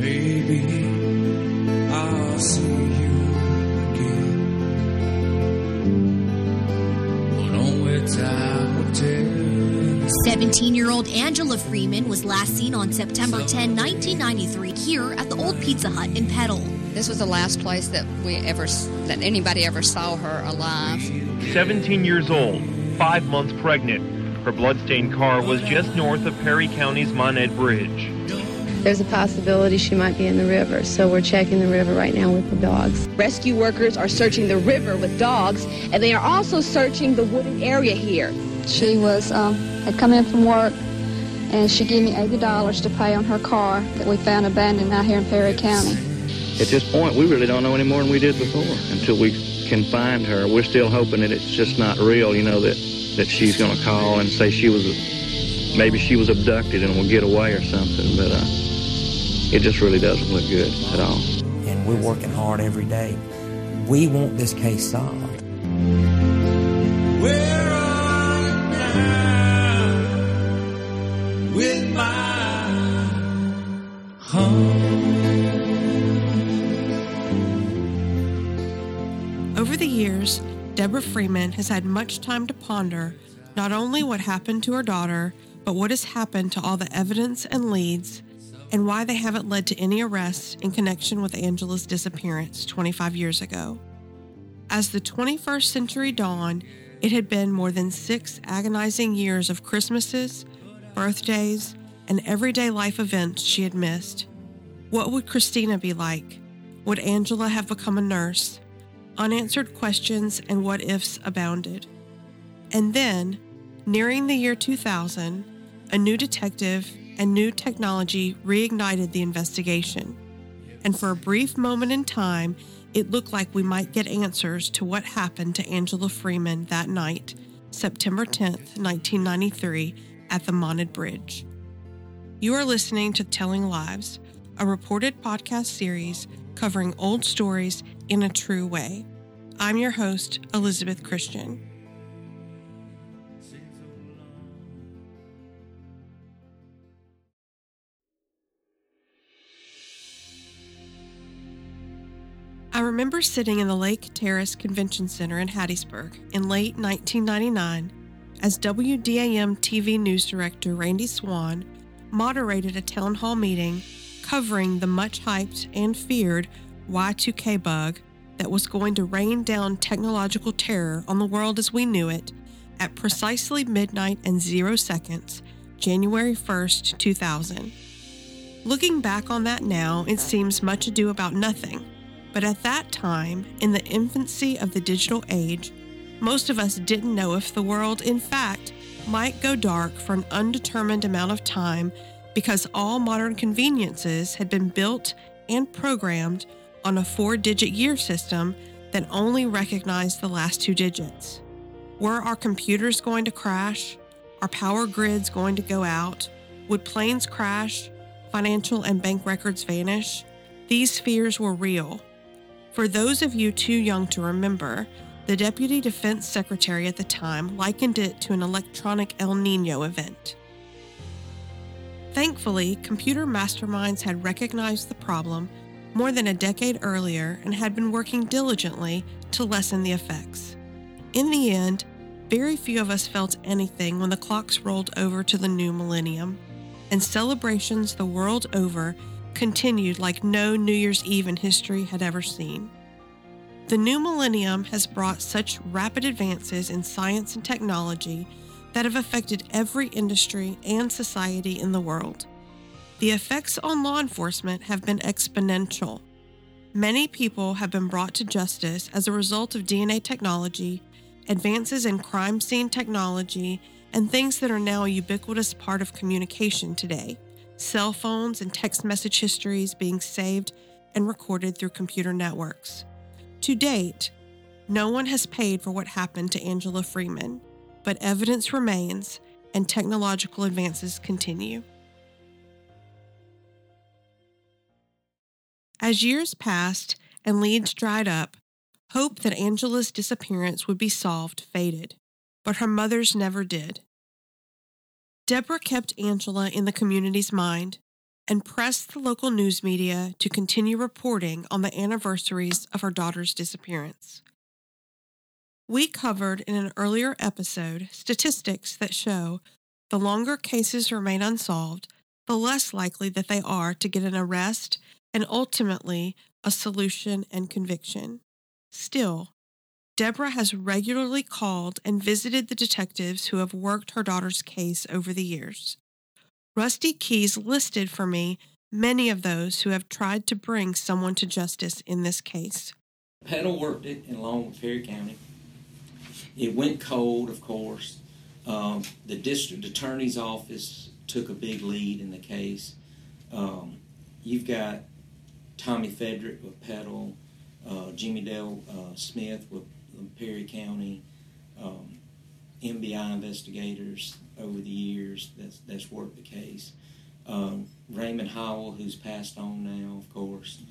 Maybe I'll see you again. But only time will tell. 17 year old Angela Freeman was last seen on September 10, 1993, here at the old Pizza Hut in Petal. This was the last place that we ever, that anybody ever saw her alive. 17 years old, five months pregnant. Her bloodstained car was just north of Perry County's Monette Bridge. There's a possibility she might be in the river, so we're checking the river right now with the dogs. Rescue workers are searching the river with dogs, and they are also searching the wooded area here. She was um, had come in from work, and she gave me eighty dollars to pay on her car that we found abandoned out here in Perry County. At this point, we really don't know any more than we did before until we can find her. We're still hoping that it's just not real, you know, that, that she's going to call and say she was, maybe she was abducted and will get away or something, but uh, it just really doesn't look good at all. And we're working hard every day. We want this case solved. Where are you now with my Over the years, Deborah Freeman has had much time to ponder not only what happened to her daughter, but what has happened to all the evidence and leads, and why they haven't led to any arrests in connection with Angela's disappearance 25 years ago. As the 21st century dawned, it had been more than six agonizing years of Christmases, birthdays, and everyday life events she had missed. What would Christina be like? Would Angela have become a nurse? Unanswered questions and what ifs abounded. And then, nearing the year 2000, a new detective and new technology reignited the investigation. And for a brief moment in time, it looked like we might get answers to what happened to Angela Freeman that night, September 10th, 1993, at the Monette Bridge. You are listening to Telling Lives, a reported podcast series covering old stories in a true way. I'm your host, Elizabeth Christian. I remember sitting in the Lake Terrace Convention Center in Hattiesburg in late 1999 as WDAM TV news director Randy Swan moderated a town hall meeting covering the much hyped and feared Y2K bug that was going to rain down technological terror on the world as we knew it at precisely midnight and zero seconds, January 1st, 2000. Looking back on that now, it seems much ado about nothing. But at that time, in the infancy of the digital age, most of us didn't know if the world, in fact, might go dark for an undetermined amount of time because all modern conveniences had been built and programmed on a four digit year system that only recognized the last two digits. Were our computers going to crash? Our power grids going to go out? Would planes crash? Financial and bank records vanish? These fears were real. For those of you too young to remember, the Deputy Defense Secretary at the time likened it to an electronic El Nino event. Thankfully, computer masterminds had recognized the problem more than a decade earlier and had been working diligently to lessen the effects. In the end, very few of us felt anything when the clocks rolled over to the new millennium, and celebrations the world over continued like no New Year's Eve in history had ever seen. The new millennium has brought such rapid advances in science and technology that have affected every industry and society in the world. The effects on law enforcement have been exponential. Many people have been brought to justice as a result of DNA technology, advances in crime scene technology, and things that are now a ubiquitous part of communication today cell phones and text message histories being saved and recorded through computer networks. To date, no one has paid for what happened to Angela Freeman, but evidence remains and technological advances continue. As years passed and leads dried up, hope that Angela's disappearance would be solved faded, but her mother's never did. Deborah kept Angela in the community's mind, and pressed the local news media to continue reporting on the anniversaries of her daughter's disappearance. We covered in an earlier episode statistics that show the longer cases remain unsolved, the less likely that they are to get an arrest and ultimately a solution and conviction. Still, Deborah has regularly called and visited the detectives who have worked her daughter's case over the years. Rusty Keys listed for me many of those who have tried to bring someone to justice in this case. Petal worked it in Longwood, Perry County. It went cold, of course. Um, the district attorney's office took a big lead in the case. Um, you've got Tommy Fedrick with Petal, uh, Jimmy Dale uh, Smith with Perry County, um, MBI investigators over the years that's, that's worked the case. Um, Raymond Howell, who's passed on now, of course,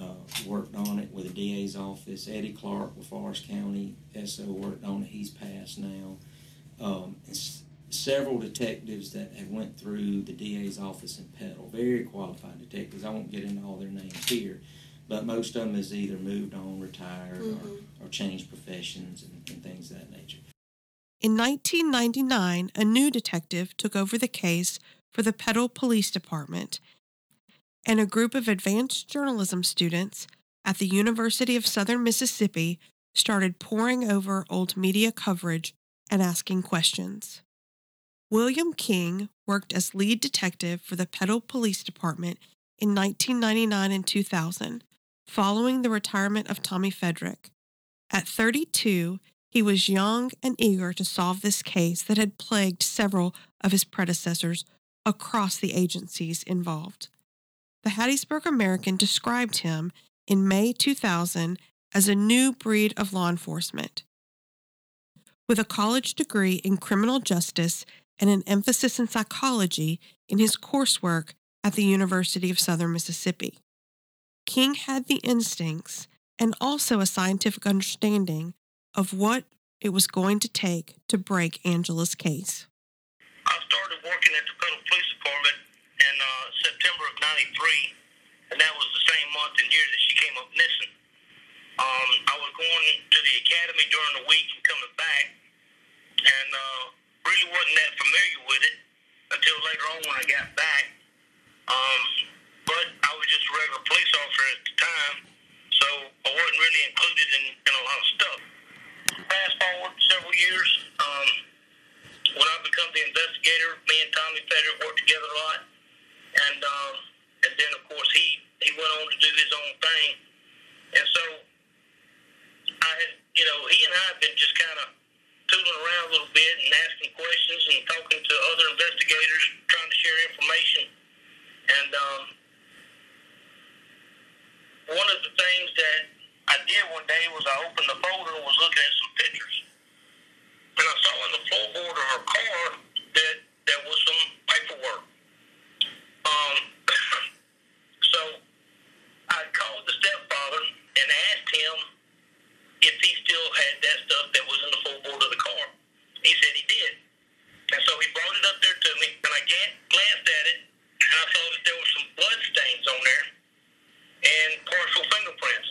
uh, worked on it with the DA's office. Eddie Clark with Forrest County SO worked on it. He's passed now. Um, s- several detectives that have went through the DA's office in Petal, very qualified detectives. I won't get into all their names here, but most of them has either moved on, retired, or, mm-hmm. or changed professions and, and things of that nature. In 1999, a new detective took over the case for the Petal Police Department, and a group of advanced journalism students at the University of Southern Mississippi started poring over old media coverage and asking questions. William King worked as lead detective for the Petal Police Department in 1999 and 2000, following the retirement of Tommy Fedrick. At 32, he was young and eager to solve this case that had plagued several of his predecessors across the agencies involved. The Hattiesburg American described him in May 2000 as a new breed of law enforcement. With a college degree in criminal justice and an emphasis in psychology in his coursework at the University of Southern Mississippi. King had the instincts and also a scientific understanding of what it was going to take to break Angela's case. I started working at the Petal Police Department in uh, September of '93, and that was the same month and year that she came up missing. Um, I was going to the academy during the week and coming back, and uh, really wasn't that familiar with it until later on when I got back. Um, but I was just a regular police officer at the time, so I wasn't really included in, in a lot of stuff. Fast forward several years, um, when I become the investigator, me and Tommy Federick worked together a lot, and um, and then of course he he went on to do his own thing, and so I had you know he and I have been just kind of tooling around a little bit and asking questions and talking to other investigators, trying to share information, and um, one of the things that I did one day was I opened the folder and was looking at some pictures. And I saw in the floorboard of her car that there was some paperwork. Um, so I called the stepfather and asked him if he still had that stuff that was in the floorboard of the car. He said he did. And so he brought it up there to me, and I gan- glanced at it, and I saw that there were some blood stains on there and partial fingerprints.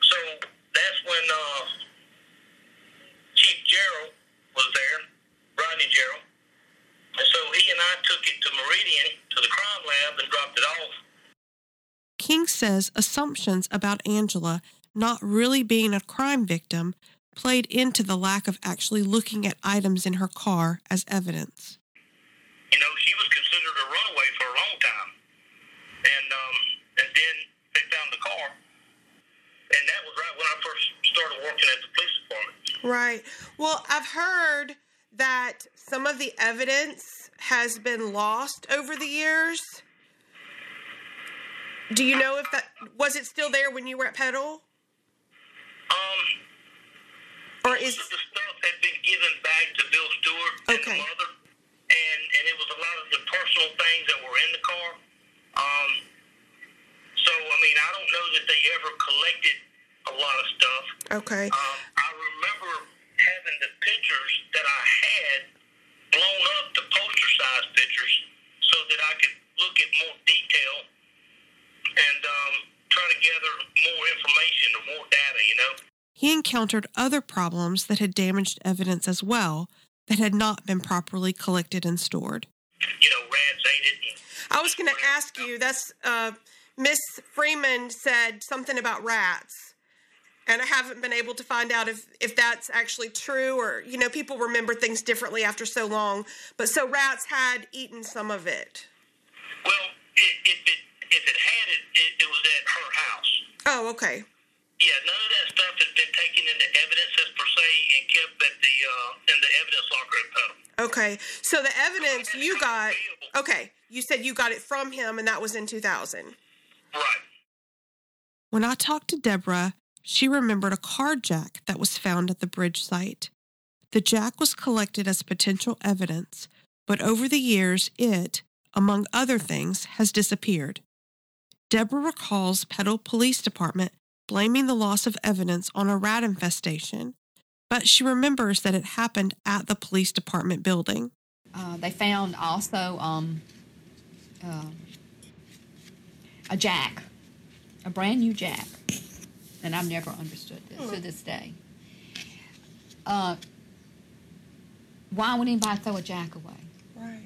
So that's when uh, Chief Gerald was there, Rodney Gerald. And so he and I took it to Meridian, to the crime lab, and dropped it off. King says assumptions about Angela not really being a crime victim played into the lack of actually looking at items in her car as evidence. You know, she was considered a runaway for a long time. And um, and then they found the car. And that was right when I first started working at the police department. Right. Well, I've heard that some of the evidence has been lost over the years. Do you know if that was it still there when you were at Petal? Um, or is the stuff had been given back to Bill Stewart and Okay. the mother, and and it was a lot of the personal things that were in the car. Um, so I mean, I don't know that they ever collected a lot of stuff. Okay. Um, I remember having the pictures that I had blown up to poster size pictures so that I could look at more detail and um, try to gather more information or more data. You know. He encountered other problems that had damaged evidence as well that had not been properly collected and stored. You know, rats ate it. I was going to ask you. That's uh, Miss Freeman said something about rats, and I haven't been able to find out if if that's actually true or you know people remember things differently after so long. But so rats had eaten some of it. well, it, if it if it had it, it, it was at her house. Oh, okay. Yeah, none of that stuff has been taken into evidence as per se and kept at the uh, in the evidence locker at Petal. Okay. So the evidence you got. Okay, you said you got it from him, and that was in 2000. Right. When I talked to Deborah, she remembered a car jack that was found at the bridge site. The jack was collected as potential evidence, but over the years, it, among other things, has disappeared. Deborah recalls Petal Police Department blaming the loss of evidence on a rat infestation, but she remembers that it happened at the police department building. Uh, they found also um, uh, a jack, a brand new jack, and I've never understood this to this day. Uh, why would anybody throw a jack away? Right.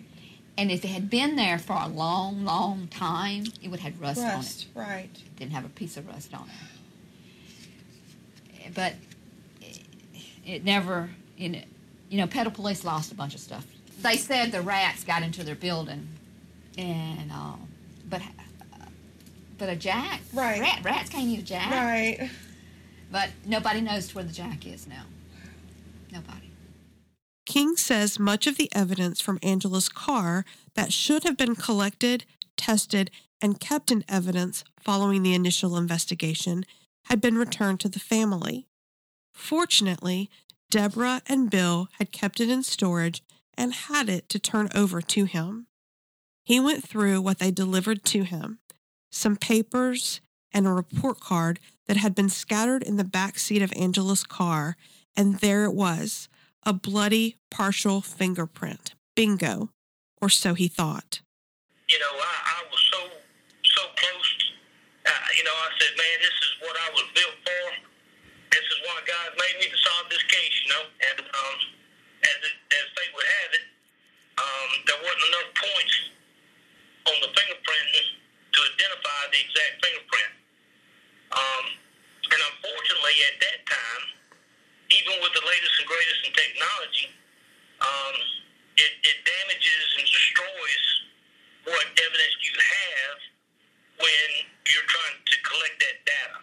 And if it had been there for a long, long time, it would have rust, Rust, on it. right. Didn't have a piece of rust on it. But it, it never, you know, you know, Petal Police lost a bunch of stuff. They said the rats got into their building, and uh, but but a jack, Right. Rat, rats can't eat a jack, Right. But nobody knows where the jack is now. Nobody. King says much of the evidence from Angela's car that should have been collected, tested, and kept in evidence following the initial investigation had been returned to the family. Fortunately, Deborah and Bill had kept it in storage and had it to turn over to him. He went through what they delivered to him some papers and a report card that had been scattered in the back seat of Angela's car, and there it was a bloody partial fingerprint. Bingo. Or so he thought. You know, I, I was so so close. Uh, you know, I said, man, this is what I was built for. This is why God made me to solve this case. You know, and um, as it, as fate would have it, um, there wasn't enough points on the fingerprint to identify the exact fingerprint. Um, and unfortunately, at that time, even with the latest and greatest in technology, um, it, it damages and destroys what evidence you have when you're trying to collect that data.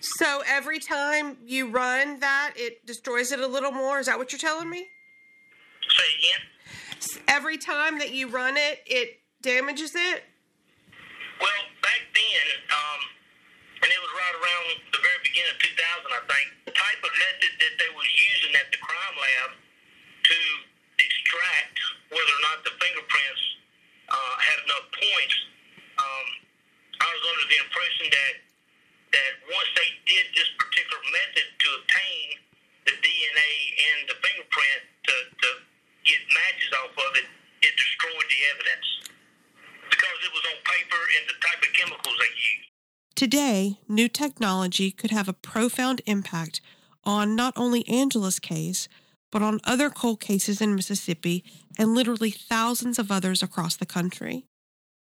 So every time you run that, it destroys it a little more? Is that what you're telling me? Say again? Every time that you run it, it damages it? Well, back then, um, and it was right around the very beginning of 2000, I think, the type of method that they was using at the crime lab to extract whether or not the fingerprints uh, had enough points, under the impression that that once they did this particular method to obtain the DNA and the fingerprint to, to get matches off of it, it destroyed the evidence because it was on paper and the type of chemicals they used. Today, new technology could have a profound impact on not only Angela's case, but on other cold cases in Mississippi and literally thousands of others across the country.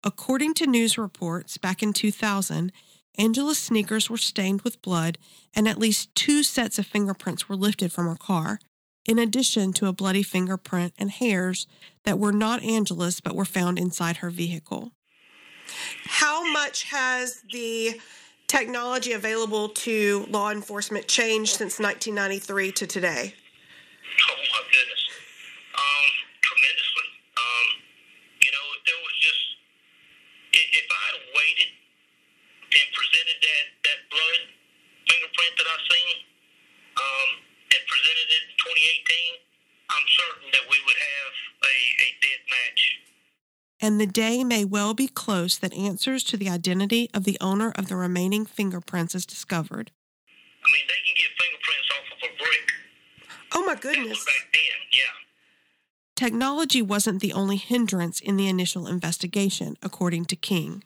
According to news reports back in 2000, Angela's sneakers were stained with blood and at least two sets of fingerprints were lifted from her car, in addition to a bloody fingerprint and hairs that were not Angela's but were found inside her vehicle. How much has the technology available to law enforcement changed since 1993 to today? Oh my goodness, um, tremendously. Um, you know, if there was just if, I had waited and presented that that blood fingerprint that I've seen, um, and presented it in 2018, I'm certain that we would have a, a dead match. And the day may well be close that answers to the identity of the owner of the remaining fingerprints is discovered. I mean, they can get fingerprints off of a brick. Oh my goodness. Back then, yeah. Technology wasn't the only hindrance in the initial investigation, according to King.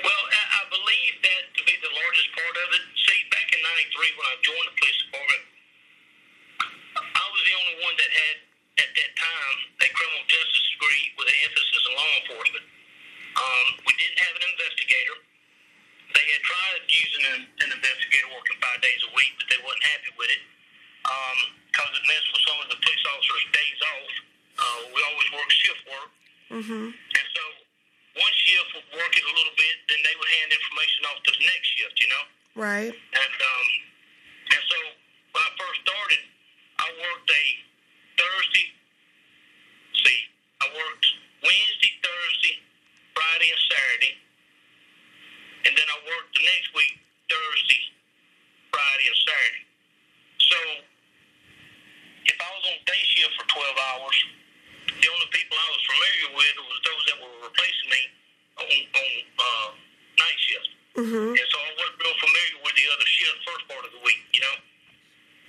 Well, I, believe that to be the largest part of it. See, back in '93 when I joined the police department, I was the only one that had, at that time, a criminal justice degree with an emphasis in law enforcement. Um, we didn't have an investigator. They had tried using an, an investigator working five days a week, but they wasn't happy with it because it messed with some of the police officers' days off. Uh, we always work shift work. Mm-hmm. And so one shift would work it a little bit, then they would hand information off to the next shift, you know? Right. And um, and so when I first started, I worked a Thursday. See, I worked Wednesday, Thursday, Friday, and Saturday, and then I worked the next week Thursday, Friday, and Saturday. So if I was on day shift for 12 hours, the only people I was familiar with was those that were replacing me on, on uh, night shift. Mm-hmm. And so I wasn't real familiar with the other shift first part of the week, you know.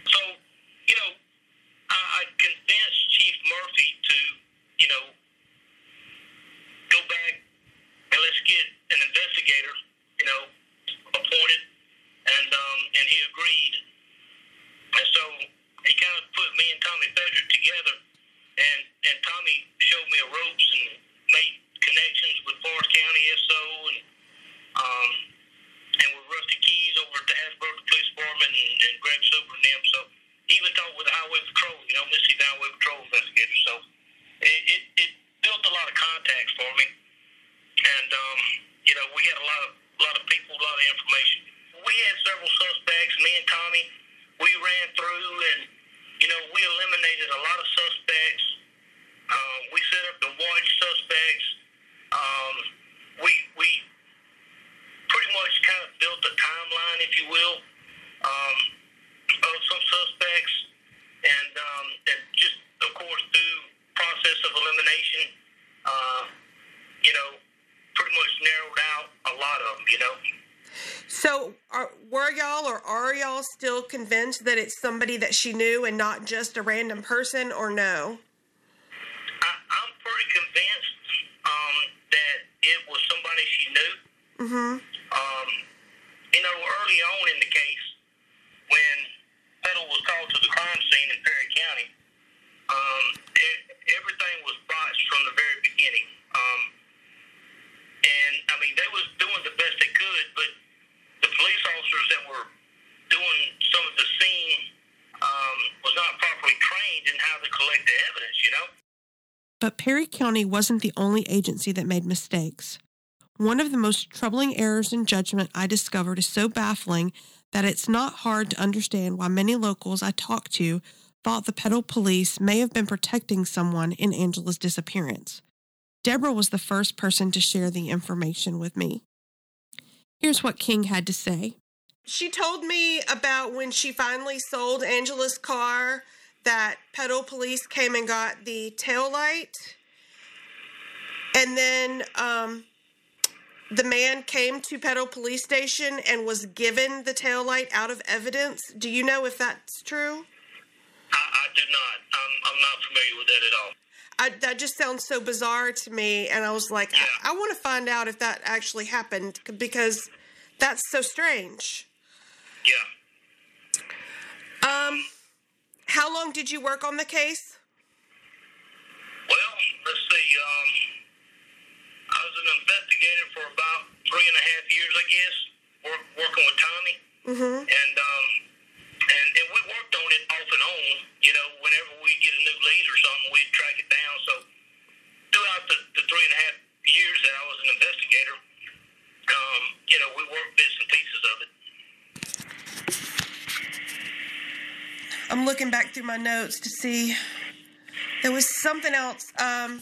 So, you know, I, I convinced Chief Murphy to, you know, go back and let's get an investigator, you know, appointed, and um, and he agreed. And so he kind of put me and Tommy Federick together, and and Tommy showed me a ropes and made connections with Forrest County SO and um, and with Rusty Keys over at the Hattiesburg Police Department and, and Greg Super and them. So even talked with the Highway Patrol, you know, Mississippi Highway Patrol investigators. So it, it, it built a lot of contacts for me, and um, you know, we had a lot of a lot of people, a lot of information. We had several suspects. Me and Tommy, we ran through and you know, we eliminated a lot of suspects. Uh, we set up and watched suspects. Um, we we pretty much kind of built a timeline, if you will, um, of some suspects, and um, and just of course through process of elimination, uh, you know, pretty much narrowed out a lot of them. You know. So, are, were y'all or are y'all still convinced that it's somebody that she knew and not just a random person, or no? I, I'm pretty convinced um, that it was somebody she knew. Mm-hmm. Um, you know, early on in the case, when Petal was called to the crime scene in Perry County, um, it, everything was botched from the very beginning. Um, and I mean, they was doing the best they could, but the police officers that were doing some of the scene um, was not properly trained in how to collect the evidence. You know. But Perry County wasn't the only agency that made mistakes. One of the most troubling errors in judgment I discovered is so baffling that it's not hard to understand why many locals I talked to thought the Petal police may have been protecting someone in Angela's disappearance. Deborah was the first person to share the information with me. Here's what King had to say. She told me about when she finally sold Angela's car that Petal police came and got the tail light. And then um, the man came to Petal police station and was given the tail light out of evidence. Do you know if that's true? I, I do not. I'm, I'm not familiar with that at all. I, that just sounds so bizarre to me. And I was like, I, I want to find out if that actually happened because that's so strange. Yeah. Um, how long did you work on the case? Well, let's see. Um, I was an investigator for about three and a half years, I guess, work, working with Tommy, Mm-hmm. and um, and and we worked on it off and on. You know, whenever we get a new lead or something, we'd track it down. So throughout the, the three and a half years that I was an investigator, um, you know, we worked bits and pieces of it. I'm looking back through my notes to see. There was something else. Um,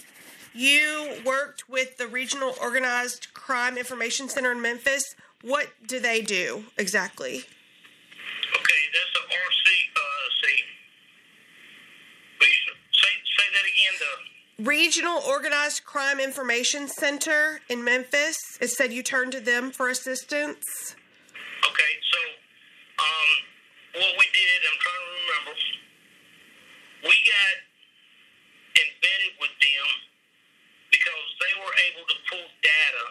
you worked with the Regional Organized Crime Information Center in Memphis. What do they do exactly? Okay, that's a RC. Uh, say say that again. The Regional Organized Crime Information Center in Memphis. It said you turned to them for assistance. Okay, so um, what we did, I'm trying to remember. We got embedded with them because they were able to pull data,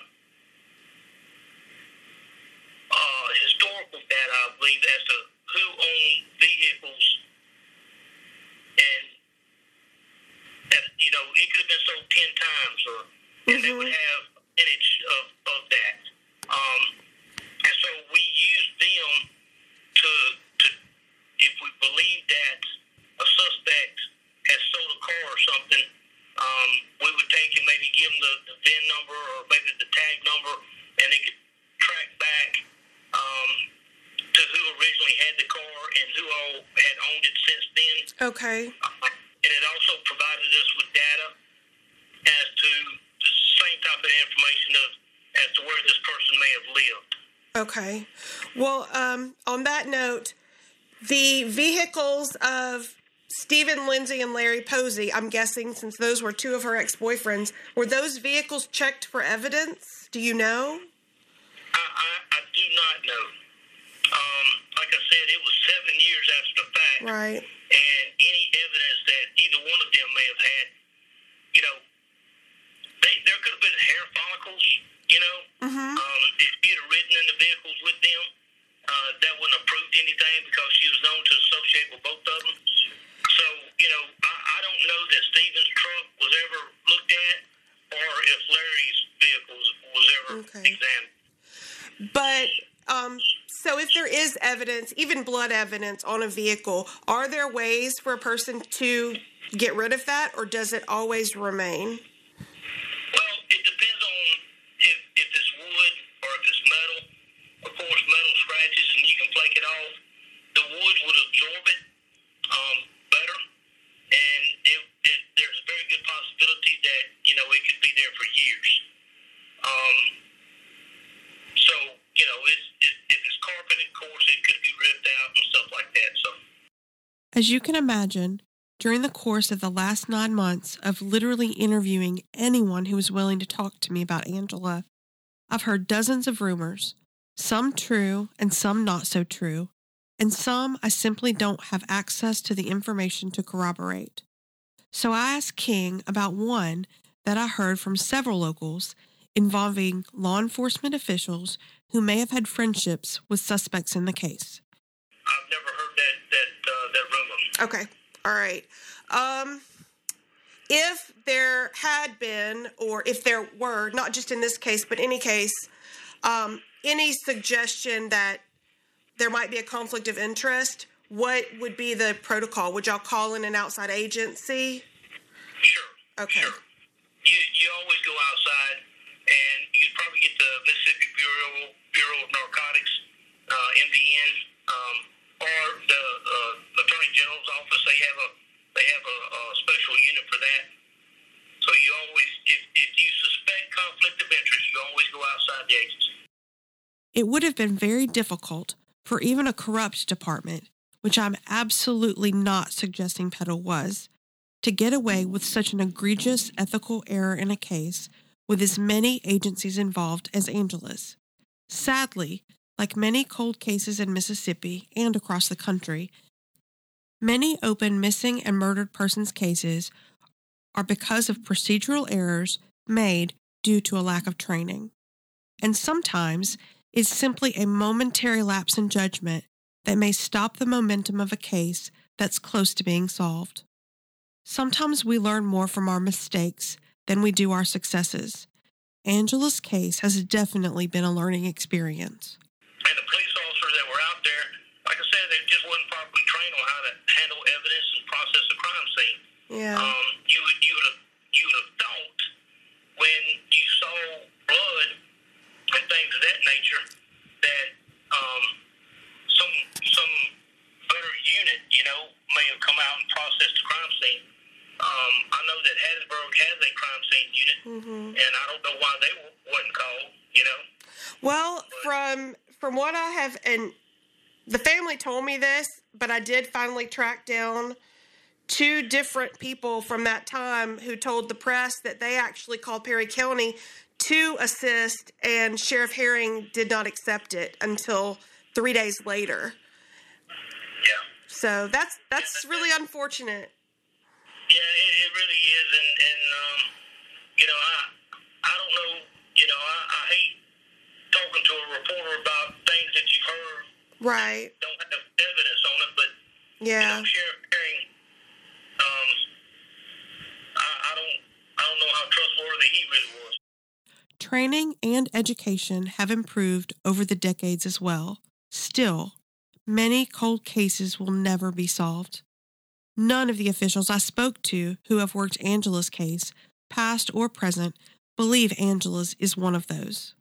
uh, historical data, I believe, as to who owned vehicles, and you know, it could have been sold ten times, or and they would have image of, of that. Um, and so we used them to, to, if we believe that a suspect has sold a car or something, um, we would take and maybe give them the, the VIN number or maybe the tag number, and they could track back um, to who originally had the car and who all had owned it since then. Okay. And it also provided us with data as to the same type of information of as to where this person may have lived. Okay. Well, um, on that note, the vehicles of Stephen Lindsay and Larry Posey, I'm guessing since those were two of her ex boyfriends, were those vehicles checked for evidence? Do you know? I, I, I do not know. Um, like I said, it was seven years after the fact. Right. And any evidence that either one of them may have had, you know, they, there could have been hair follicles, you know. Mm-hmm. Um, if she had ridden in the vehicles with them, uh, that wouldn't have proved anything because she was known to associate with both of them. So, you know, I, I don't know that Steven's truck was ever looked at or if Larry's vehicle was, was ever Okay. examined. But um, so if there is evidence, even blood evidence on a vehicle, are there ways for a person to get rid of that, or does it always remain? Well, it depends on if, if it's wood or if it's metal. Of course, metal scratches and you can flake it off. The wood would absorb it um, better, and it, it, there's a very good possibility that you know it could be there for years. Um, so you know, it's, it, if it's carpet, of course, it could be ripped out and stuff like that. So. As you can imagine, during the course of the last nine months of literally interviewing anyone who was willing to talk to me about Angela, I've heard dozens of rumors, some true and some not so true, and some I simply don't have access to the information to corroborate. So I asked King about one that I heard from several locals involving law enforcement officials who may have had friendships with suspects in the case. I've never Okay. All right. Um, if there had been, or if there were, not just in this case, but any case, um, any suggestion that there might be a conflict of interest, what would be the protocol? Would y'all call in an outside agency? Sure. Okay. Sure. you you always go outside, and you'd probably get the Mississippi Bureau Bureau of Narcotics, uh, MBN, um, or the uh, Attorney General's office. They have a they have a, a special unit for that. So you always, if if you suspect conflict of interest, you always go outside the agency. It would have been very difficult for even a corrupt department, which I'm absolutely not suggesting Petal was, to get away with such an egregious ethical error in a case with as many agencies involved as Angela's. Sadly, like many cold cases in Mississippi and across the country, many open missing and murdered persons cases are because of procedural errors made due to a lack of training. And sometimes it's simply a momentary lapse in judgment that may stop the momentum of a case that's close to being solved. Sometimes we learn more from our mistakes than we do our successes. Angela's case has definitely been a learning experience. And the police officers that were out there, like I said, they just wasn't properly on how to handle evidence and process a crime scene. Yeah. Um, you would you would have you would have thought when you saw blood and things of that nature that um, some some better unit, you know, may have come out and processed the crime scene. Um, I know that Hattiesburg has a crime scene unit, Mm-hmm. and I don't know why they w- wasn't called. You know. Well, from from what I have, and the family told me this, but I did finally track down two different people from that time who told the press that they actually called Perry County to assist, and Sheriff Herring did not accept it until three days later. Yeah. So that's that's really unfortunate. Yeah, it, it really is, and and um, you know, I I don't know, you know, I, I hate talking to a reporter about things that you've heard, Right. don't have evidence on it, but Yeah. Sheriff Herring, um, I, I don't I don't know how trustworthy he really was. Training and education have improved over the decades as well. Still, many cold cases will never be solved. None of the officials I spoke to who have worked Angela's case, past or present, believe Angela's is one of those.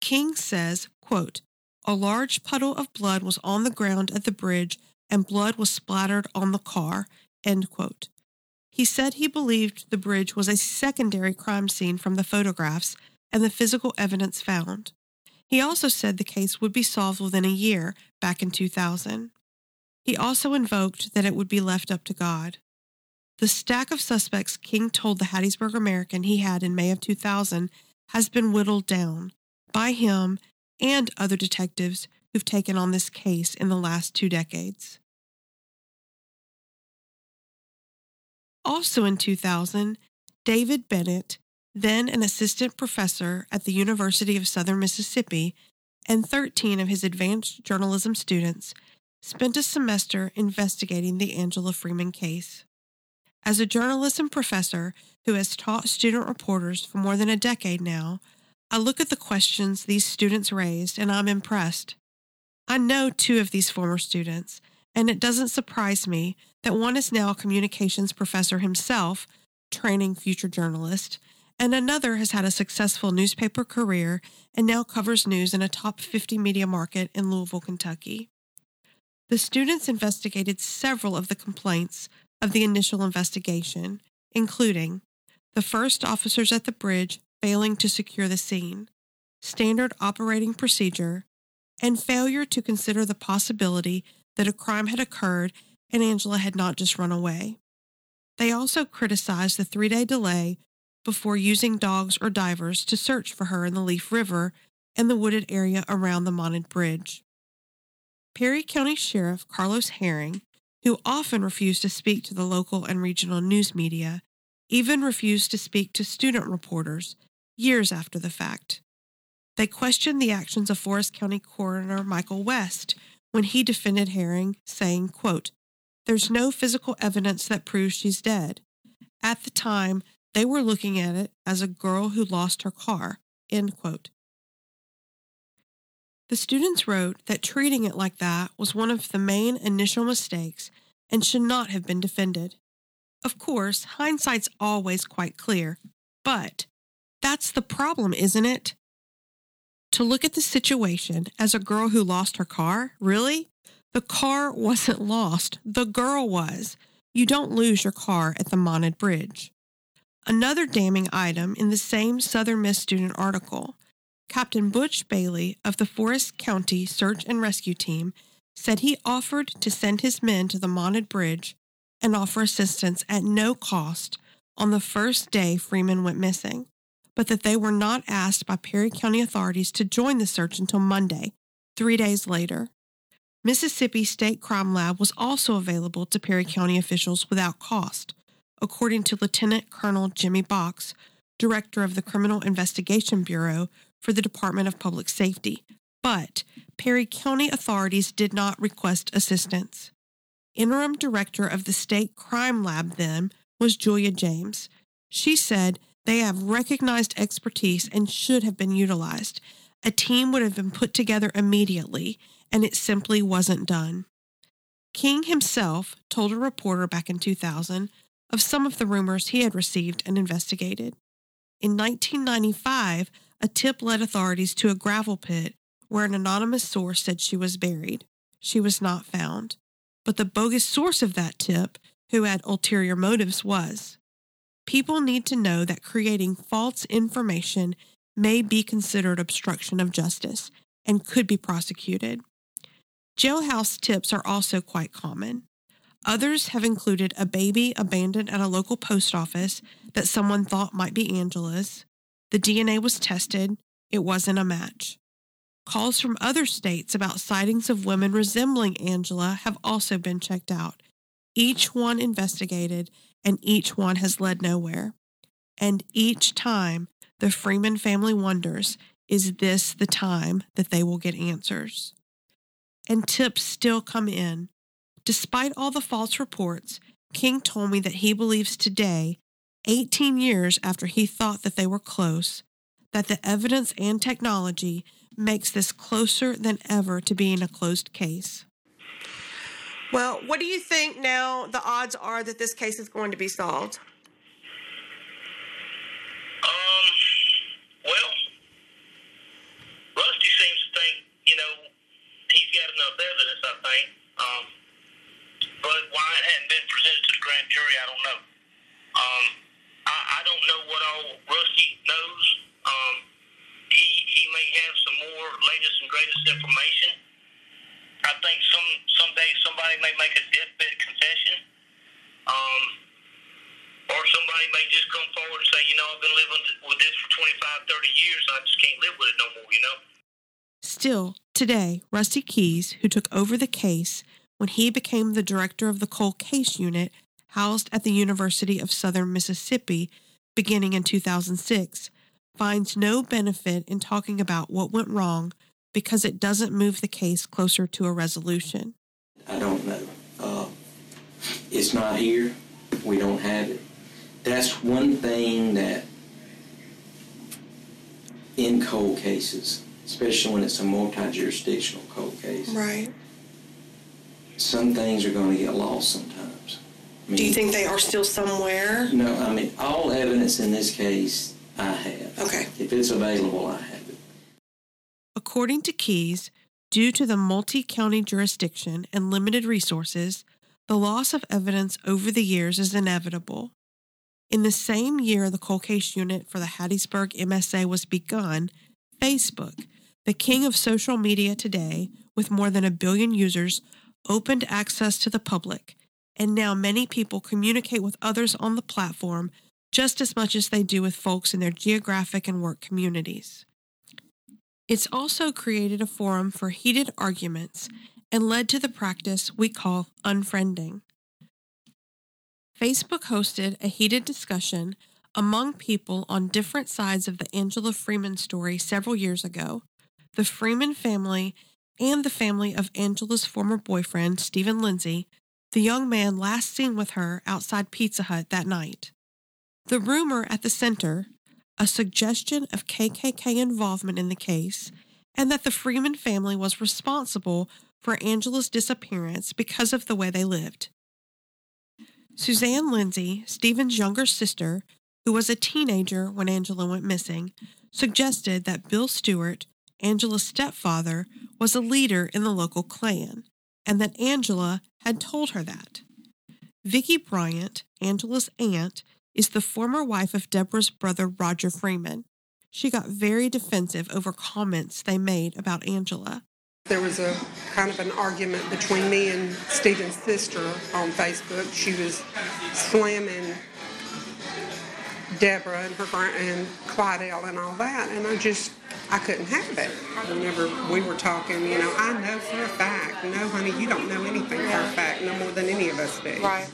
King says, quote, a large puddle of blood was on the ground at the bridge and blood was splattered on the car. He said he believed the bridge was a secondary crime scene from the photographs and the physical evidence found. He also said the case would be solved within a year back in 2000. He also invoked that it would be left up to God. The stack of suspects King told the Hattiesburg American he had in May of 2000 has been whittled down by him and other detectives who've taken on this case in the last two decades. Also in 2000, David Bennett, then an assistant professor at the University of Southern Mississippi, and 13 of his advanced journalism students spent a semester investigating the Angela Freeman case. As a journalism professor who has taught student reporters for more than a decade now, I look at the questions these students raised and I'm impressed. I know two of these former students, and it doesn't surprise me that one is now a communications professor himself, training future journalists, and another has had a successful newspaper career and now covers news in a top 50 media market in Louisville, Kentucky. The students investigated several of the complaints of the initial investigation, including the first officers at the bridge failing to secure the scene, standard operating procedure, and failure to consider the possibility that a crime had occurred and Angela had not just run away. They also criticized the three day delay before using dogs or divers to search for her in the Leaf River and the wooded area around the Mounted Bridge. Perry County Sheriff Carlos Herring, who often refused to speak to the local and regional news media, even refused to speak to student reporters years after the fact. They questioned the actions of Forrest County Coroner Michael West when he defended Herring, saying, quote, There's no physical evidence that proves she's dead. At the time, they were looking at it as a girl who lost her car. End quote. The students wrote that treating it like that was one of the main initial mistakes and should not have been defended. Of course, hindsight's always quite clear, but that's the problem, isn't it? To look at the situation as a girl who lost her car, really? The car wasn't lost, the girl was. You don't lose your car at the Mounted Bridge. Another damning item in the same Southern Miss student article Captain Butch Bailey of the Forrest County Search and Rescue Team said he offered to send his men to the Mounted Bridge and offer assistance at no cost on the first day Freeman went missing, but that they were not asked by Perry County authorities to join the search until Monday, three days later. Mississippi State Crime Lab was also available to Perry County officials without cost, according to Lieutenant Colonel Jimmy Box, Director of the Criminal Investigation Bureau for the Department of Public Safety. But Perry County authorities did not request assistance. Interim Director of the State Crime Lab then was Julia James. She said they have recognized expertise and should have been utilized. A team would have been put together immediately, and it simply wasn't done. King himself told a reporter back in 2000 of some of the rumors he had received and investigated. In 1995, a tip led authorities to a gravel pit where an anonymous source said she was buried. She was not found. But the bogus source of that tip, who had ulterior motives, was. People need to know that creating false information may be considered obstruction of justice and could be prosecuted. Jailhouse tips are also quite common. Others have included a baby abandoned at a local post office that someone thought might be Angela's. The DNA was tested, it wasn't a match. Calls from other states about sightings of women resembling Angela have also been checked out, each one investigated and each one has led nowhere. And each time, the Freeman family wonders is this the time that they will get answers? And tips still come in. Despite all the false reports, King told me that he believes today, 18 years after he thought that they were close, that the evidence and technology makes this closer than ever to being a closed case. Well, what do you think now the odds are that this case is going to be solved? Um, well, Rusty seems to think, you know, he's got enough evidence, I think. Um, but why it hadn't been presented to the grand jury, I don't know. Um, I, I don't know what all Rusty knows. Um, he, he may have some more latest and greatest information. I think some someday somebody may make a deathbed confession. Um, or somebody may just come forward and say, you know, I've been living with this for 25, 30 years, I just can't live with it no more, you know? Still, today, Rusty Keys, who took over the case when he became the director of the cold case unit housed at the University of Southern Mississippi beginning in 2006, finds no benefit in talking about what went wrong because it doesn't move the case closer to a resolution. I don't know. Uh, it's not here. We don't have it. That's one thing that in cold cases, especially when it's a multi-jurisdictional cold case, Right. some things are going to get lost sometimes. I mean, Do you think they are still somewhere? No, I mean all evidence in this case I have. Okay. If it's available, I have. According to Keys, due to the multi county jurisdiction and limited resources, the loss of evidence over the years is inevitable. In the same year the cold case unit for the Hattiesburg MSA was begun, Facebook, the king of social media today, with more than a billion users, opened access to the public, and now many people communicate with others on the platform just as much as they do with folks in their geographic and work communities. It's also created a forum for heated arguments and led to the practice we call unfriending. Facebook hosted a heated discussion among people on different sides of the Angela Freeman story several years ago. The Freeman family and the family of Angela's former boyfriend, Stephen Lindsay, the young man last seen with her outside Pizza Hut that night. The rumor at the center, a suggestion of KKK involvement in the case, and that the Freeman family was responsible for Angela's disappearance because of the way they lived. Suzanne Lindsay, Stephen's younger sister, who was a teenager when Angela went missing, suggested that Bill Stewart, Angela's stepfather, was a leader in the local Klan, and that Angela had told her that. Vicki Bryant, Angela's aunt, is the former wife of Deborah's brother Roger Freeman. She got very defensive over comments they made about Angela. There was a kind of an argument between me and Stephen's sister on Facebook. She was slamming Deborah and her grand and Clydell and all that, and I just I couldn't have it. Whenever we were talking, you know, I know for a fact. No, honey, you don't know anything for a fact, no more than any of us do. Right.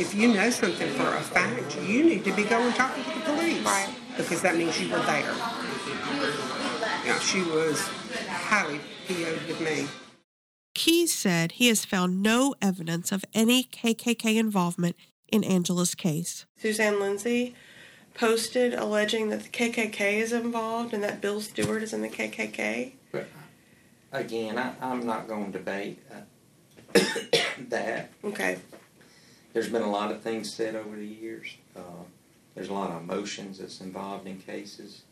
If you know something for a fact, you need to be going talking to the police. Right. Because that means you were there. Yeah, she was highly PO'd with me. Keys said he has found no evidence of any KKK involvement in Angela's case. Suzanne Lindsay posted alleging that the KKK is involved and that Bill Stewart is in the KKK. But again, I, I'm not going to debate uh, that. Okay. There's been a lot of things said over the years. Uh, there's a lot of emotions that's involved in cases.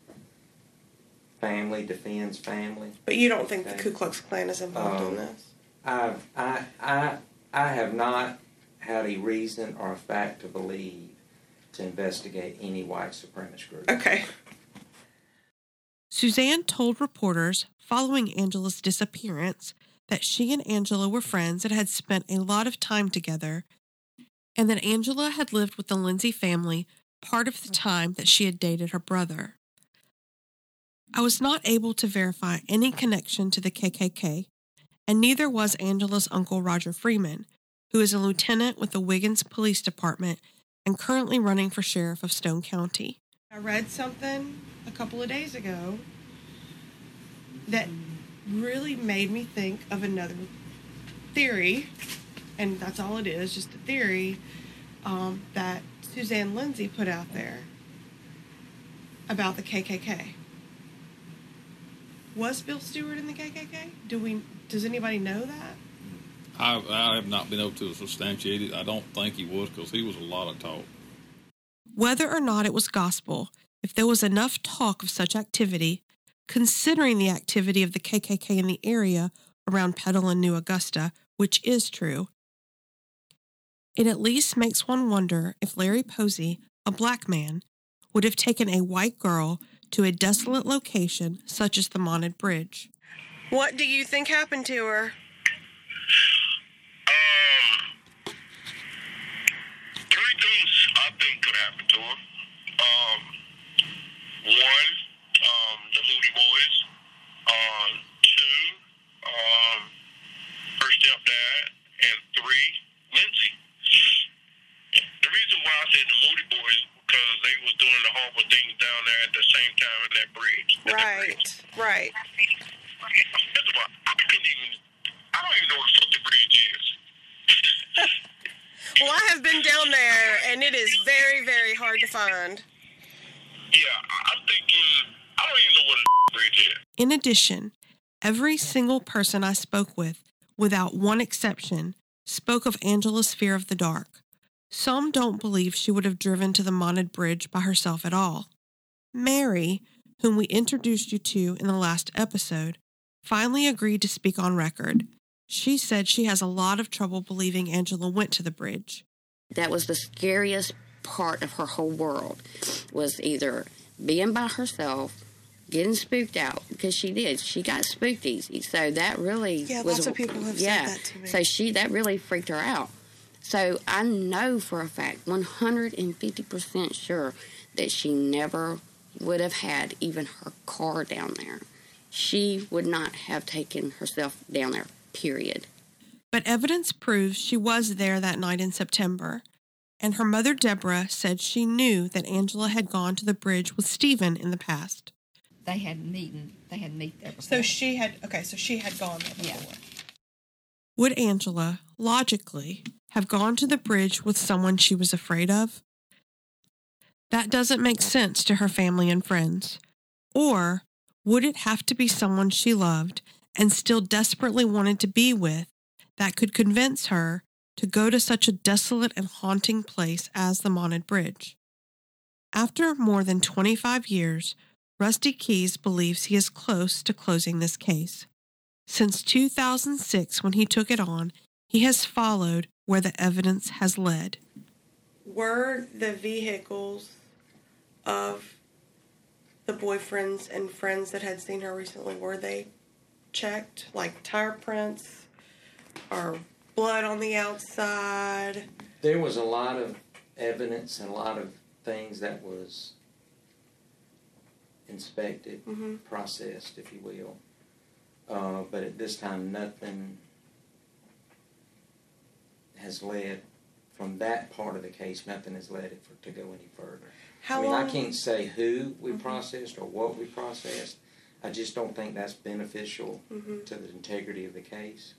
Family defends family. But you don't think the Ku Klux Klan is involved in Um, this? I've, I, I, I have not had a reason or a fact to believe to investigate any white supremacist group. Okay. Suzanne told reporters following Angela's disappearance that she and Angela were friends and had spent a lot of time together, and that Angela had lived with the Lindsay family part of the time that she had dated her brother. I was not able to verify any connection to the KKK, and neither was Angela's uncle Roger Freeman, who is a lieutenant with the Wiggins Police Department and currently running for sheriff of Stone County. I read something a couple of days ago that really made me think of another theory, and that's all it is, just a theory um, that Suzanne Lindsay put out there about the KKK. Was Bill Stewart in the KKK? Do we? Does anybody know that? I, I have not been able to substantiate it. I don't think he was because he was a lot of talk. Whether or not it was gospel, if there was enough talk of such activity, considering the activity of the KKK in the area around Petal and New Augusta, which is true, it at least makes one wonder if Larry Posey, a black man, would have taken a white girl to a desolate location such as the Mounted Bridge. What do you think happened to her? Three things I think could happen to her. Um, one, um, the Moody Boys. Um, two, um, her stepdad. And three, Lindsay. The reason why I said the Moody Boys because they was doing the horrible things down there at the same time in that bridge. Right, right. That's why I couldn't even. I don't even know what the fuck the bridge is. Well, I have been down there, and it is very, very hard to find. Yeah, I'm thinking. I don't even know what a bridge is. In addition, every single person I spoke with, without one exception, spoke of Angela's fear of the dark. Some don't believe she would have driven to the Mounted Bridge by herself at all. Mary, whom we introduced you to in the last episode, finally agreed to speak on record. She said she has a lot of trouble believing Angela went to the bridge. That was the scariest part of her whole world was either being by herself, getting spooked out because she did. She got spooked easy, so that really Yeah, was lots of people have said yeah. that to me. So she that really freaked her out. So I know for a fact, one hundred and fifty percent sure that she never would have had even her car down there. She would not have taken herself down there. Period. But evidence proves she was there that night in September, and her mother Deborah said she knew that Angela had gone to the bridge with Stephen in the past. They had meeting. They had meet there before. So she had okay, so she had gone there Yeah. before. Would Angela, logically, have gone to the bridge with someone she was afraid of? That doesn't make sense to her family and friends. Or would it have to be someone she loved and still desperately wanted to be with that could convince her to go to such a desolate and haunting place as the Mounted Bridge? After more than 25 years, Rusty Keys believes he is close to closing this case. Since 2006, when he took it on, he has followed where the evidence has led. Were the vehicles of the boyfriends and friends that had seen her recently, were they checked? Like tire prints or blood on the outside? There was a lot of evidence and a lot of things that was inspected, Mhm. processed, if you will. Uh, but at this time, nothing has led from that part of the case. Nothing has led it for, to go any further. How I mean, long- I can't say who we processed or what we processed. I just don't think that's beneficial Mhm. to the integrity of the case.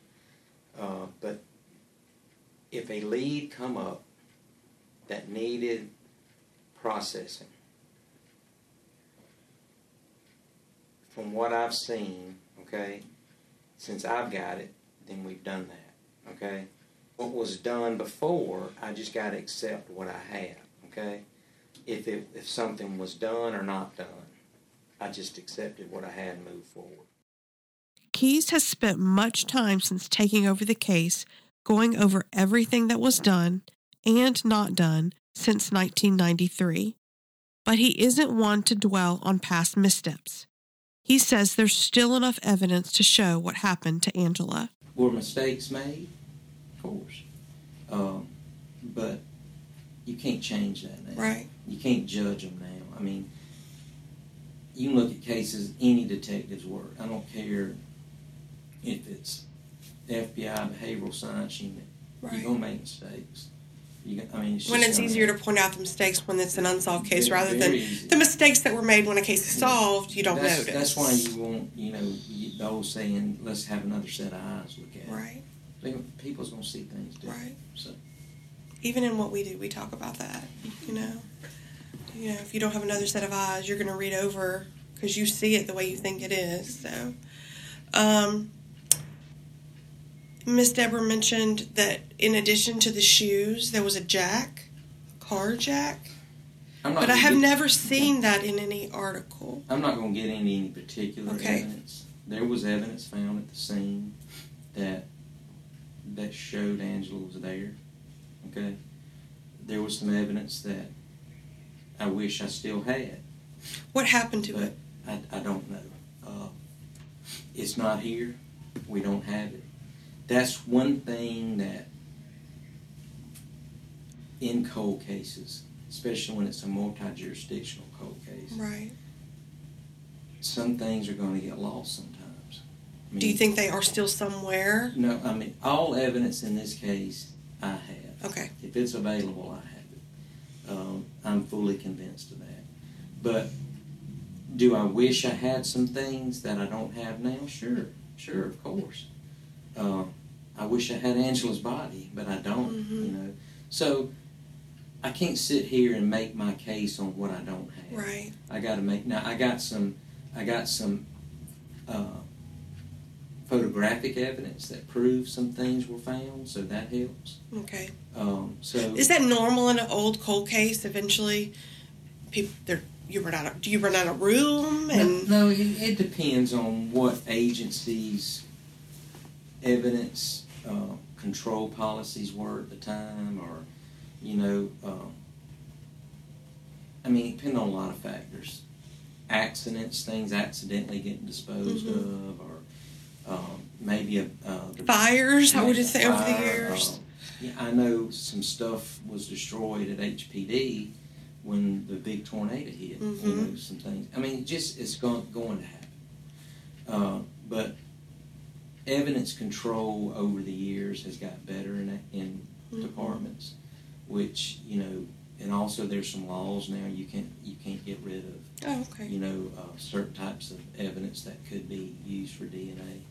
Uh, but if a lead come up that needed processing, from what I've seen, okay, since I've got it, then we've done that, okay? What was done before, I just got to accept what I have, okay? If it, if something was done or not done, I just accepted what I had and moved forward. Keys has spent much time since taking over the case going over everything that was done and not done since 1993. But he isn't one to dwell on past missteps. He says there's still enough evidence to show what happened to Angela. Were mistakes made? Of course. Um, but you can't change that now. Right. You can't judge them now. I mean, you can look at cases any detective's work. I don't care if it's FBI behavioral science unit. Right. You're gonna make mistakes. You, I mean, it's when it's easier to point out the mistakes when it's an unsolved case rather than easy. the mistakes that were made when a case is solved you don't that's, notice That's why you want, you know, the old saying, let's have another set of eyes look at it. Right. They, people's gonna see things different. Right. So, even in what we do we talk about that you know you know if you don't have another set of eyes you're going to read over because you see it the way you think it is so um, miss deborah mentioned that in addition to the shoes there was a jack a car jack but i have get- never seen that in any article I'm not gonna get into any particular Okay. evidence. There was evidence found at the scene that that showed Angela was there. Okay. There was some evidence that I wish I still had. what happened to it I, I don't know. Uh, it's not here. We don't have it. That's one thing that in cold cases, especially when it's a multi-jurisdictional cold case, right some things are going to get lost sometimes. I do you think they are still somewhere No, I mean all evidence in this case I have. okay If it's available, I have it. Um, I'm fully convinced of that. But do I wish I had some things that I don't have now? Sure, sure, of course. Uh, I wish I had Angela's body, but I don't. Mhm. You know, so I can't sit here and make my case on what I don't have. right I got to make now. I got some. I got some uh, photographic evidence that proves some things were found, so that helps. okay Um, so Is that normal in an old cold case? Eventually, people there you run out of do you run out of room and no, it, it depends on what agencies' evidence uh, control policies were at the time, or you know, um, I mean, it depends on a lot of factors. Accidents, things accidentally getting disposed Mhm. of, or um, maybe a uh, Fires, I would a say, over the years. uh, yeah, I know some stuff was destroyed at HPD when the big tornado hit. You know, some things. I mean, just it's going going to happen. Uh, but evidence control over the years has got better in in Mhm. departments, which you know, and also there's some laws now you can't you can't get rid of. Oh, okay. You know, uh, certain types of evidence that could be used for DNA.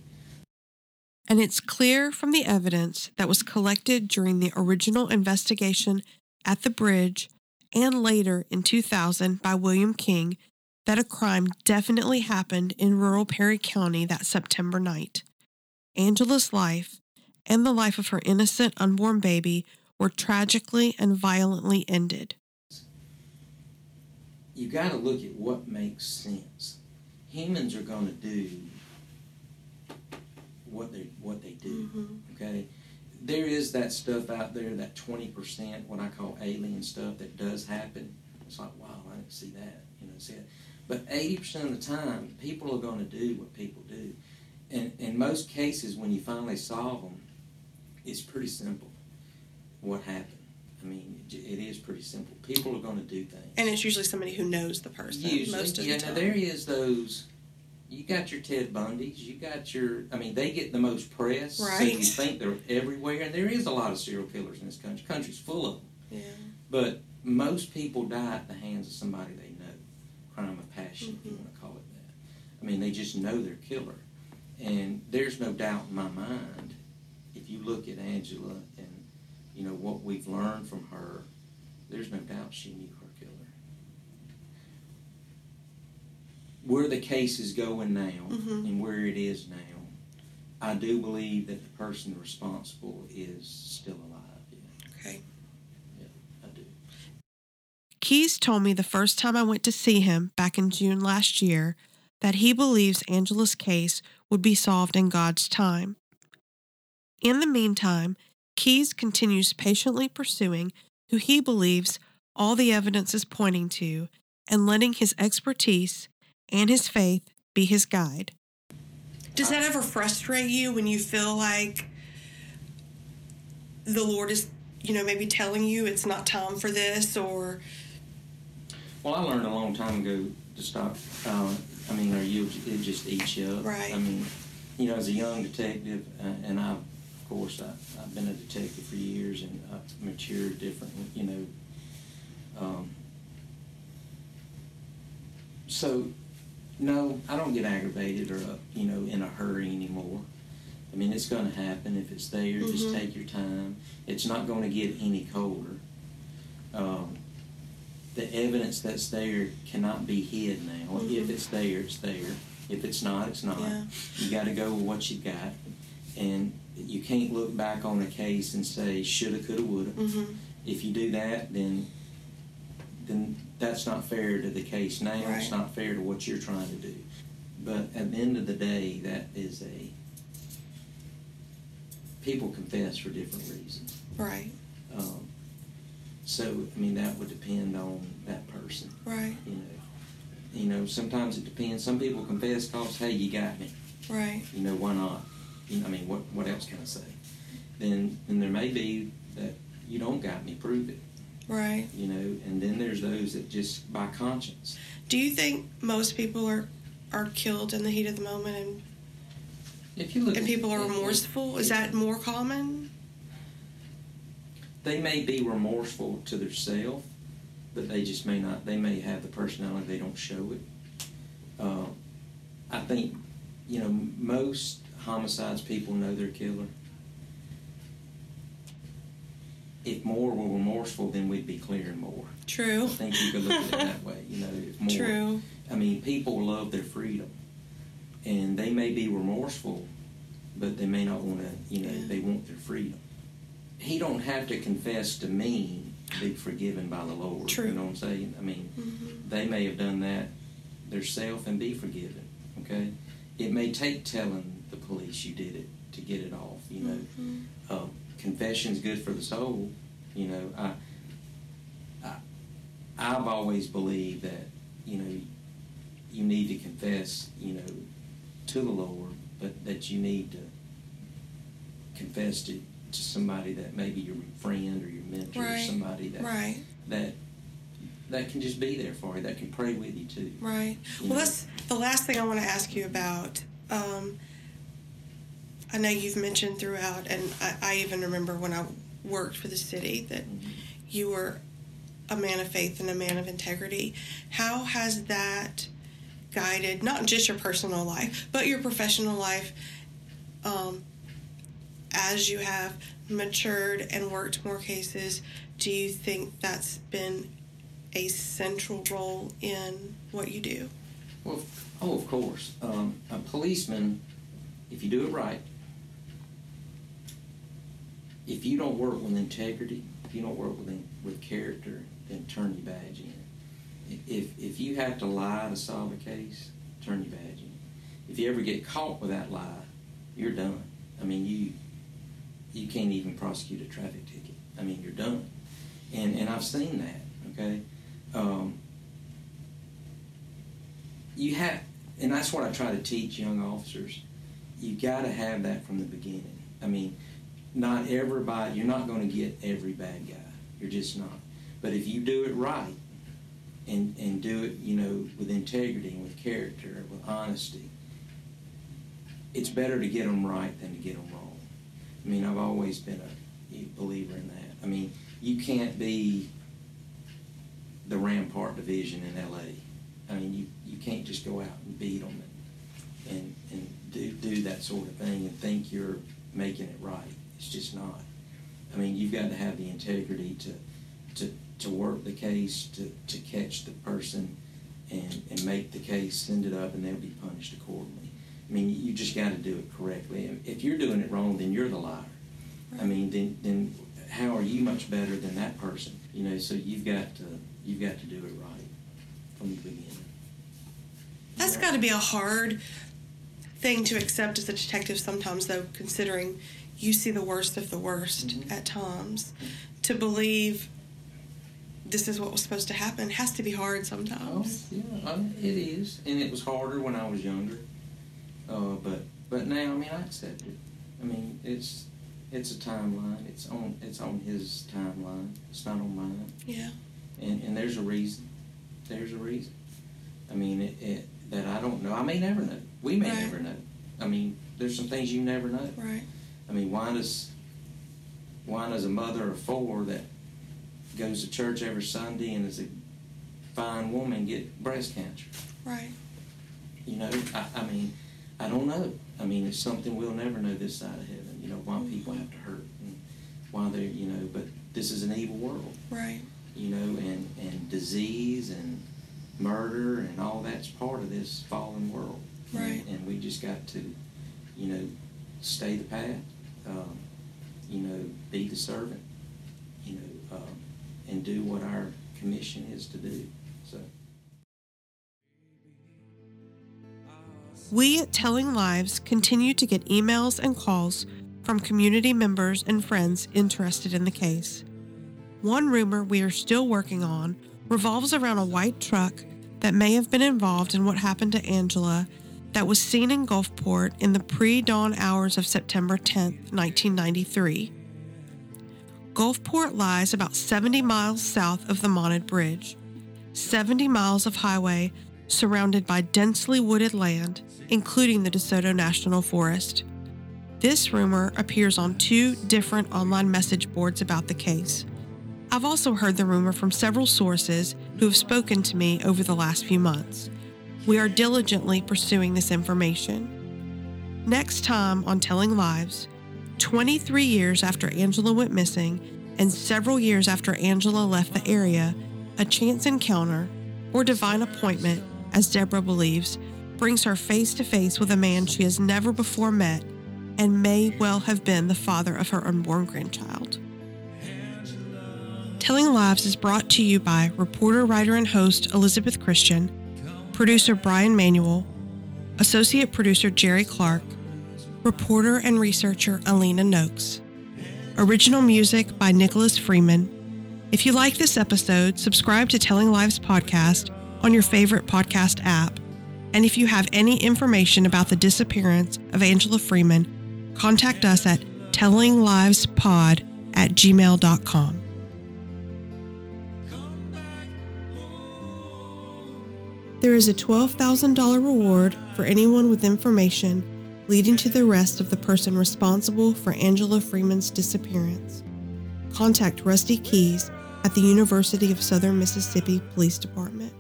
and it's clear from the evidence that was collected during the original investigation at the bridge and later in 2000 by William King that a crime definitely happened in rural Perry County that September night. Angela's life and the life of her innocent unborn baby were tragically and violently ended. You've got to look at what makes sense. Humans are going to do what they what they do. Mm-hmm. Okay, there is that stuff out there, that twenty percent, what I call alien stuff that does happen. It's like, wow, I didn't see that. You know, see it. But eighty percent of the time, people are going to do what people do, and in most cases, when you finally solve them, it's pretty simple. What happened? I mean, it it is pretty simple. People are going to do things. And it's usually somebody who knows the person Usually, most of yeah. the Now time. there is those. You got your Ted Bundys. You got your. I mean, they get the most press. Right. So you think they're everywhere, and there is a lot of serial killers in this country. Country's full of them. Yeah. But most people die at the hands of somebody they know. Crime of passion, if you Mm-hmm. want to call it that. I mean, they just know their killer, and there's no doubt in my mind. If you look at Angela and you know what we've learned from her, there's no doubt she knew her killer. Where the case is going now Mhm. and where it is now, I do believe that the person responsible is still alive. Yeah. Okay. Yeah, I do. Keys told me the first time I went to see him back in June last year that he believes Angela's case would be solved in God's time. In the meantime, Keys continues patiently pursuing who he believes all the evidence is pointing to and letting his expertise and his faith be his guide. Does that ever frustrate you when you feel like the Lord is, you know, maybe telling you it's not time for this or Well, I learned a long time ago to stop. Uh, I mean, or you it just eats you up. Right. I mean, you know, as a young detective, uh, and I've course, I, I've been a detective for years and I've matured differently, you know. Um, so, no, I don't get aggravated or, uh, you know, in a hurry anymore. I mean, it's going to happen. If it's there, just Mhm. take your time. It's not going to get any colder. Um, the evidence that's there cannot be hid now. Mhm. If it's there, it's there. If it's not, it's not. Yeah. You got to go with what you got, and you can't look back on a case and say shoulda, coulda, woulda. Mhm. If you do that, then then that's not fair to the case now. It's not fair to what you're trying to do. But at the end of the day, that is a people confess for different reasons. Right. Um, so I mean that would depend on that person. Right. You know, you know sometimes it depends. Some people confess because hey, you got me. Right. You know why not? You know, I mean, what what else can I say? Then then there may be that you don't got me. Prove it. Right. You know, and then there's those that just by conscience. Do you think most people are are killed in the heat of the moment and If you look and people are remorseful? Is that more common? They may be remorseful to themselves, but they just may not. They may have the personality. They don't show it. Uh, I think, you know, most homicides people know their killer. If more were remorseful, then we'd be clearing more. True. I think you could look at it that way. You know, if more. True. I mean, people love their freedom, and they may be remorseful, but they may not want to. You know, they want their freedom. He don't have to confess to me to be forgiven by the Lord. True. You know what I'm saying? I mean, Mhm. they may have done that themselves and be forgiven. Okay, it may take telling the police you did it to get it off. You know, Mhm. um, confession's good for the soul. You know, I, I, I've always believed that you know you need to confess. You know, to the Lord, but that you need to confess to to somebody that maybe your friend or your mentor or somebody that Right. that that can just be there for you. That can pray with you too. Right. You Well, know? that's the last thing I want to ask you about. Um, I know you've mentioned throughout, and I, I even remember when I worked for the city that you were a man of faith and a man of integrity. How has that guided not just your personal life, but your professional life um, as you have matured and worked more cases? Do you think that's been a central role in what you do? Well, oh, of course. Um, a policeman, if you do it right, if you don't work with integrity, if you don't work with with character, then turn your badge in. If if you have to lie to solve a case, turn your badge in. If you ever get caught with that lie, you're done. I mean, you you can't even prosecute a traffic ticket. I mean, you're done. And and I've seen that. Okay. Um, you have, and that's what I try to teach young officers. You got to have that from the beginning. I mean, not everybody. You're not going to get every bad guy. You're just not. But if you do it right, and and do it, you know, with integrity and with character, with honesty, it's better to get them right than to get them wrong. I mean, I've always been a believer in that. I mean, you can't be the Rampart Division in L.A. I mean, you, you can't just go out and beat them and, and, and do, do that sort of thing and think you're making it right. It's just not. I mean, you've got to have the integrity to, to, to work the case, to, to catch the person and, and make the case, send it up, and they'll be punished accordingly. I mean, you just got to do it correctly. If you're doing it wrong, then you're the liar. I mean, then, then how are you much better than that person? You know, so you've got to, you've got to do it right from the beginning. That's got to be a hard thing to accept as a detective sometimes, though, considering you see the worst of the worst at times. To believe this is what was supposed to happen has to be hard sometimes. Yeah, uh, it is, and it was harder when I was younger. Uh, but but now, I mean, I accept it. I mean, it's it's a timeline. It's on it's on his timeline. It's not on mine. Yeah. And and there's a reason. There's a reason. I mean, it, it that I don't know. I may never know. We may Right. never know. I mean, there's some things you never know. Right. I mean, why does why does a mother of four that goes to church every Sunday and is a fine woman get breast cancer? Right. You know, I, I mean, I don't know. I mean, it's something we'll never know this side of heaven. You know, why people have to hurt and why they're, you know, but this is an evil world. Right. You know, and and disease and murder and all that's part of this fallen world. Right. And, and we just got to, you know, stay the path. Um, you know, be the servant. You know, um, and do what our commission is to do. We at Telling Lives continue to get emails and calls from community members and friends interested in the case. One rumor we are still working on revolves around a white truck that may have been involved in what happened to Angela that was seen in Gulfport in the pre dawn hours of September 10, 1993. Gulfport lies about 70 miles south of the Monted Bridge, 70 miles of highway surrounded by densely wooded land, including the DeSoto National Forest. This rumor appears on two different online message boards about the case. I've also heard the rumor from several sources who have spoken to me over the last few months. We are diligently pursuing this information. Next time on Telling Lives, 23 years after Angela went missing and several years after Angela left the area, a chance encounter, or divine appointment, as Deborah believes, brings her face to face with a man she has never before met and may well have been the father of her unborn grandchild. Telling Lives is brought to you by reporter, writer, and host Elizabeth Christian, producer Brian Manuel, associate producer Jerry Clark, reporter and researcher Alina Noakes. Original music by Nicholas Freeman. If you like this episode, subscribe to Telling Lives podcast on your favorite podcast app. And if you have any information about the disappearance of Angela Freeman, contact us at tellinglivespod at gmail.com. There is a $12,000 reward for anyone with information leading to the arrest of the person responsible for Angela Freeman's disappearance. Contact Rusty Keys at the University of Southern Mississippi Police Department.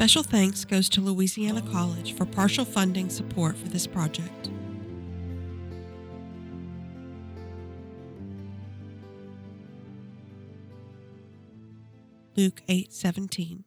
Special thanks goes to Louisiana College for partial funding support for this project. Luke 8:17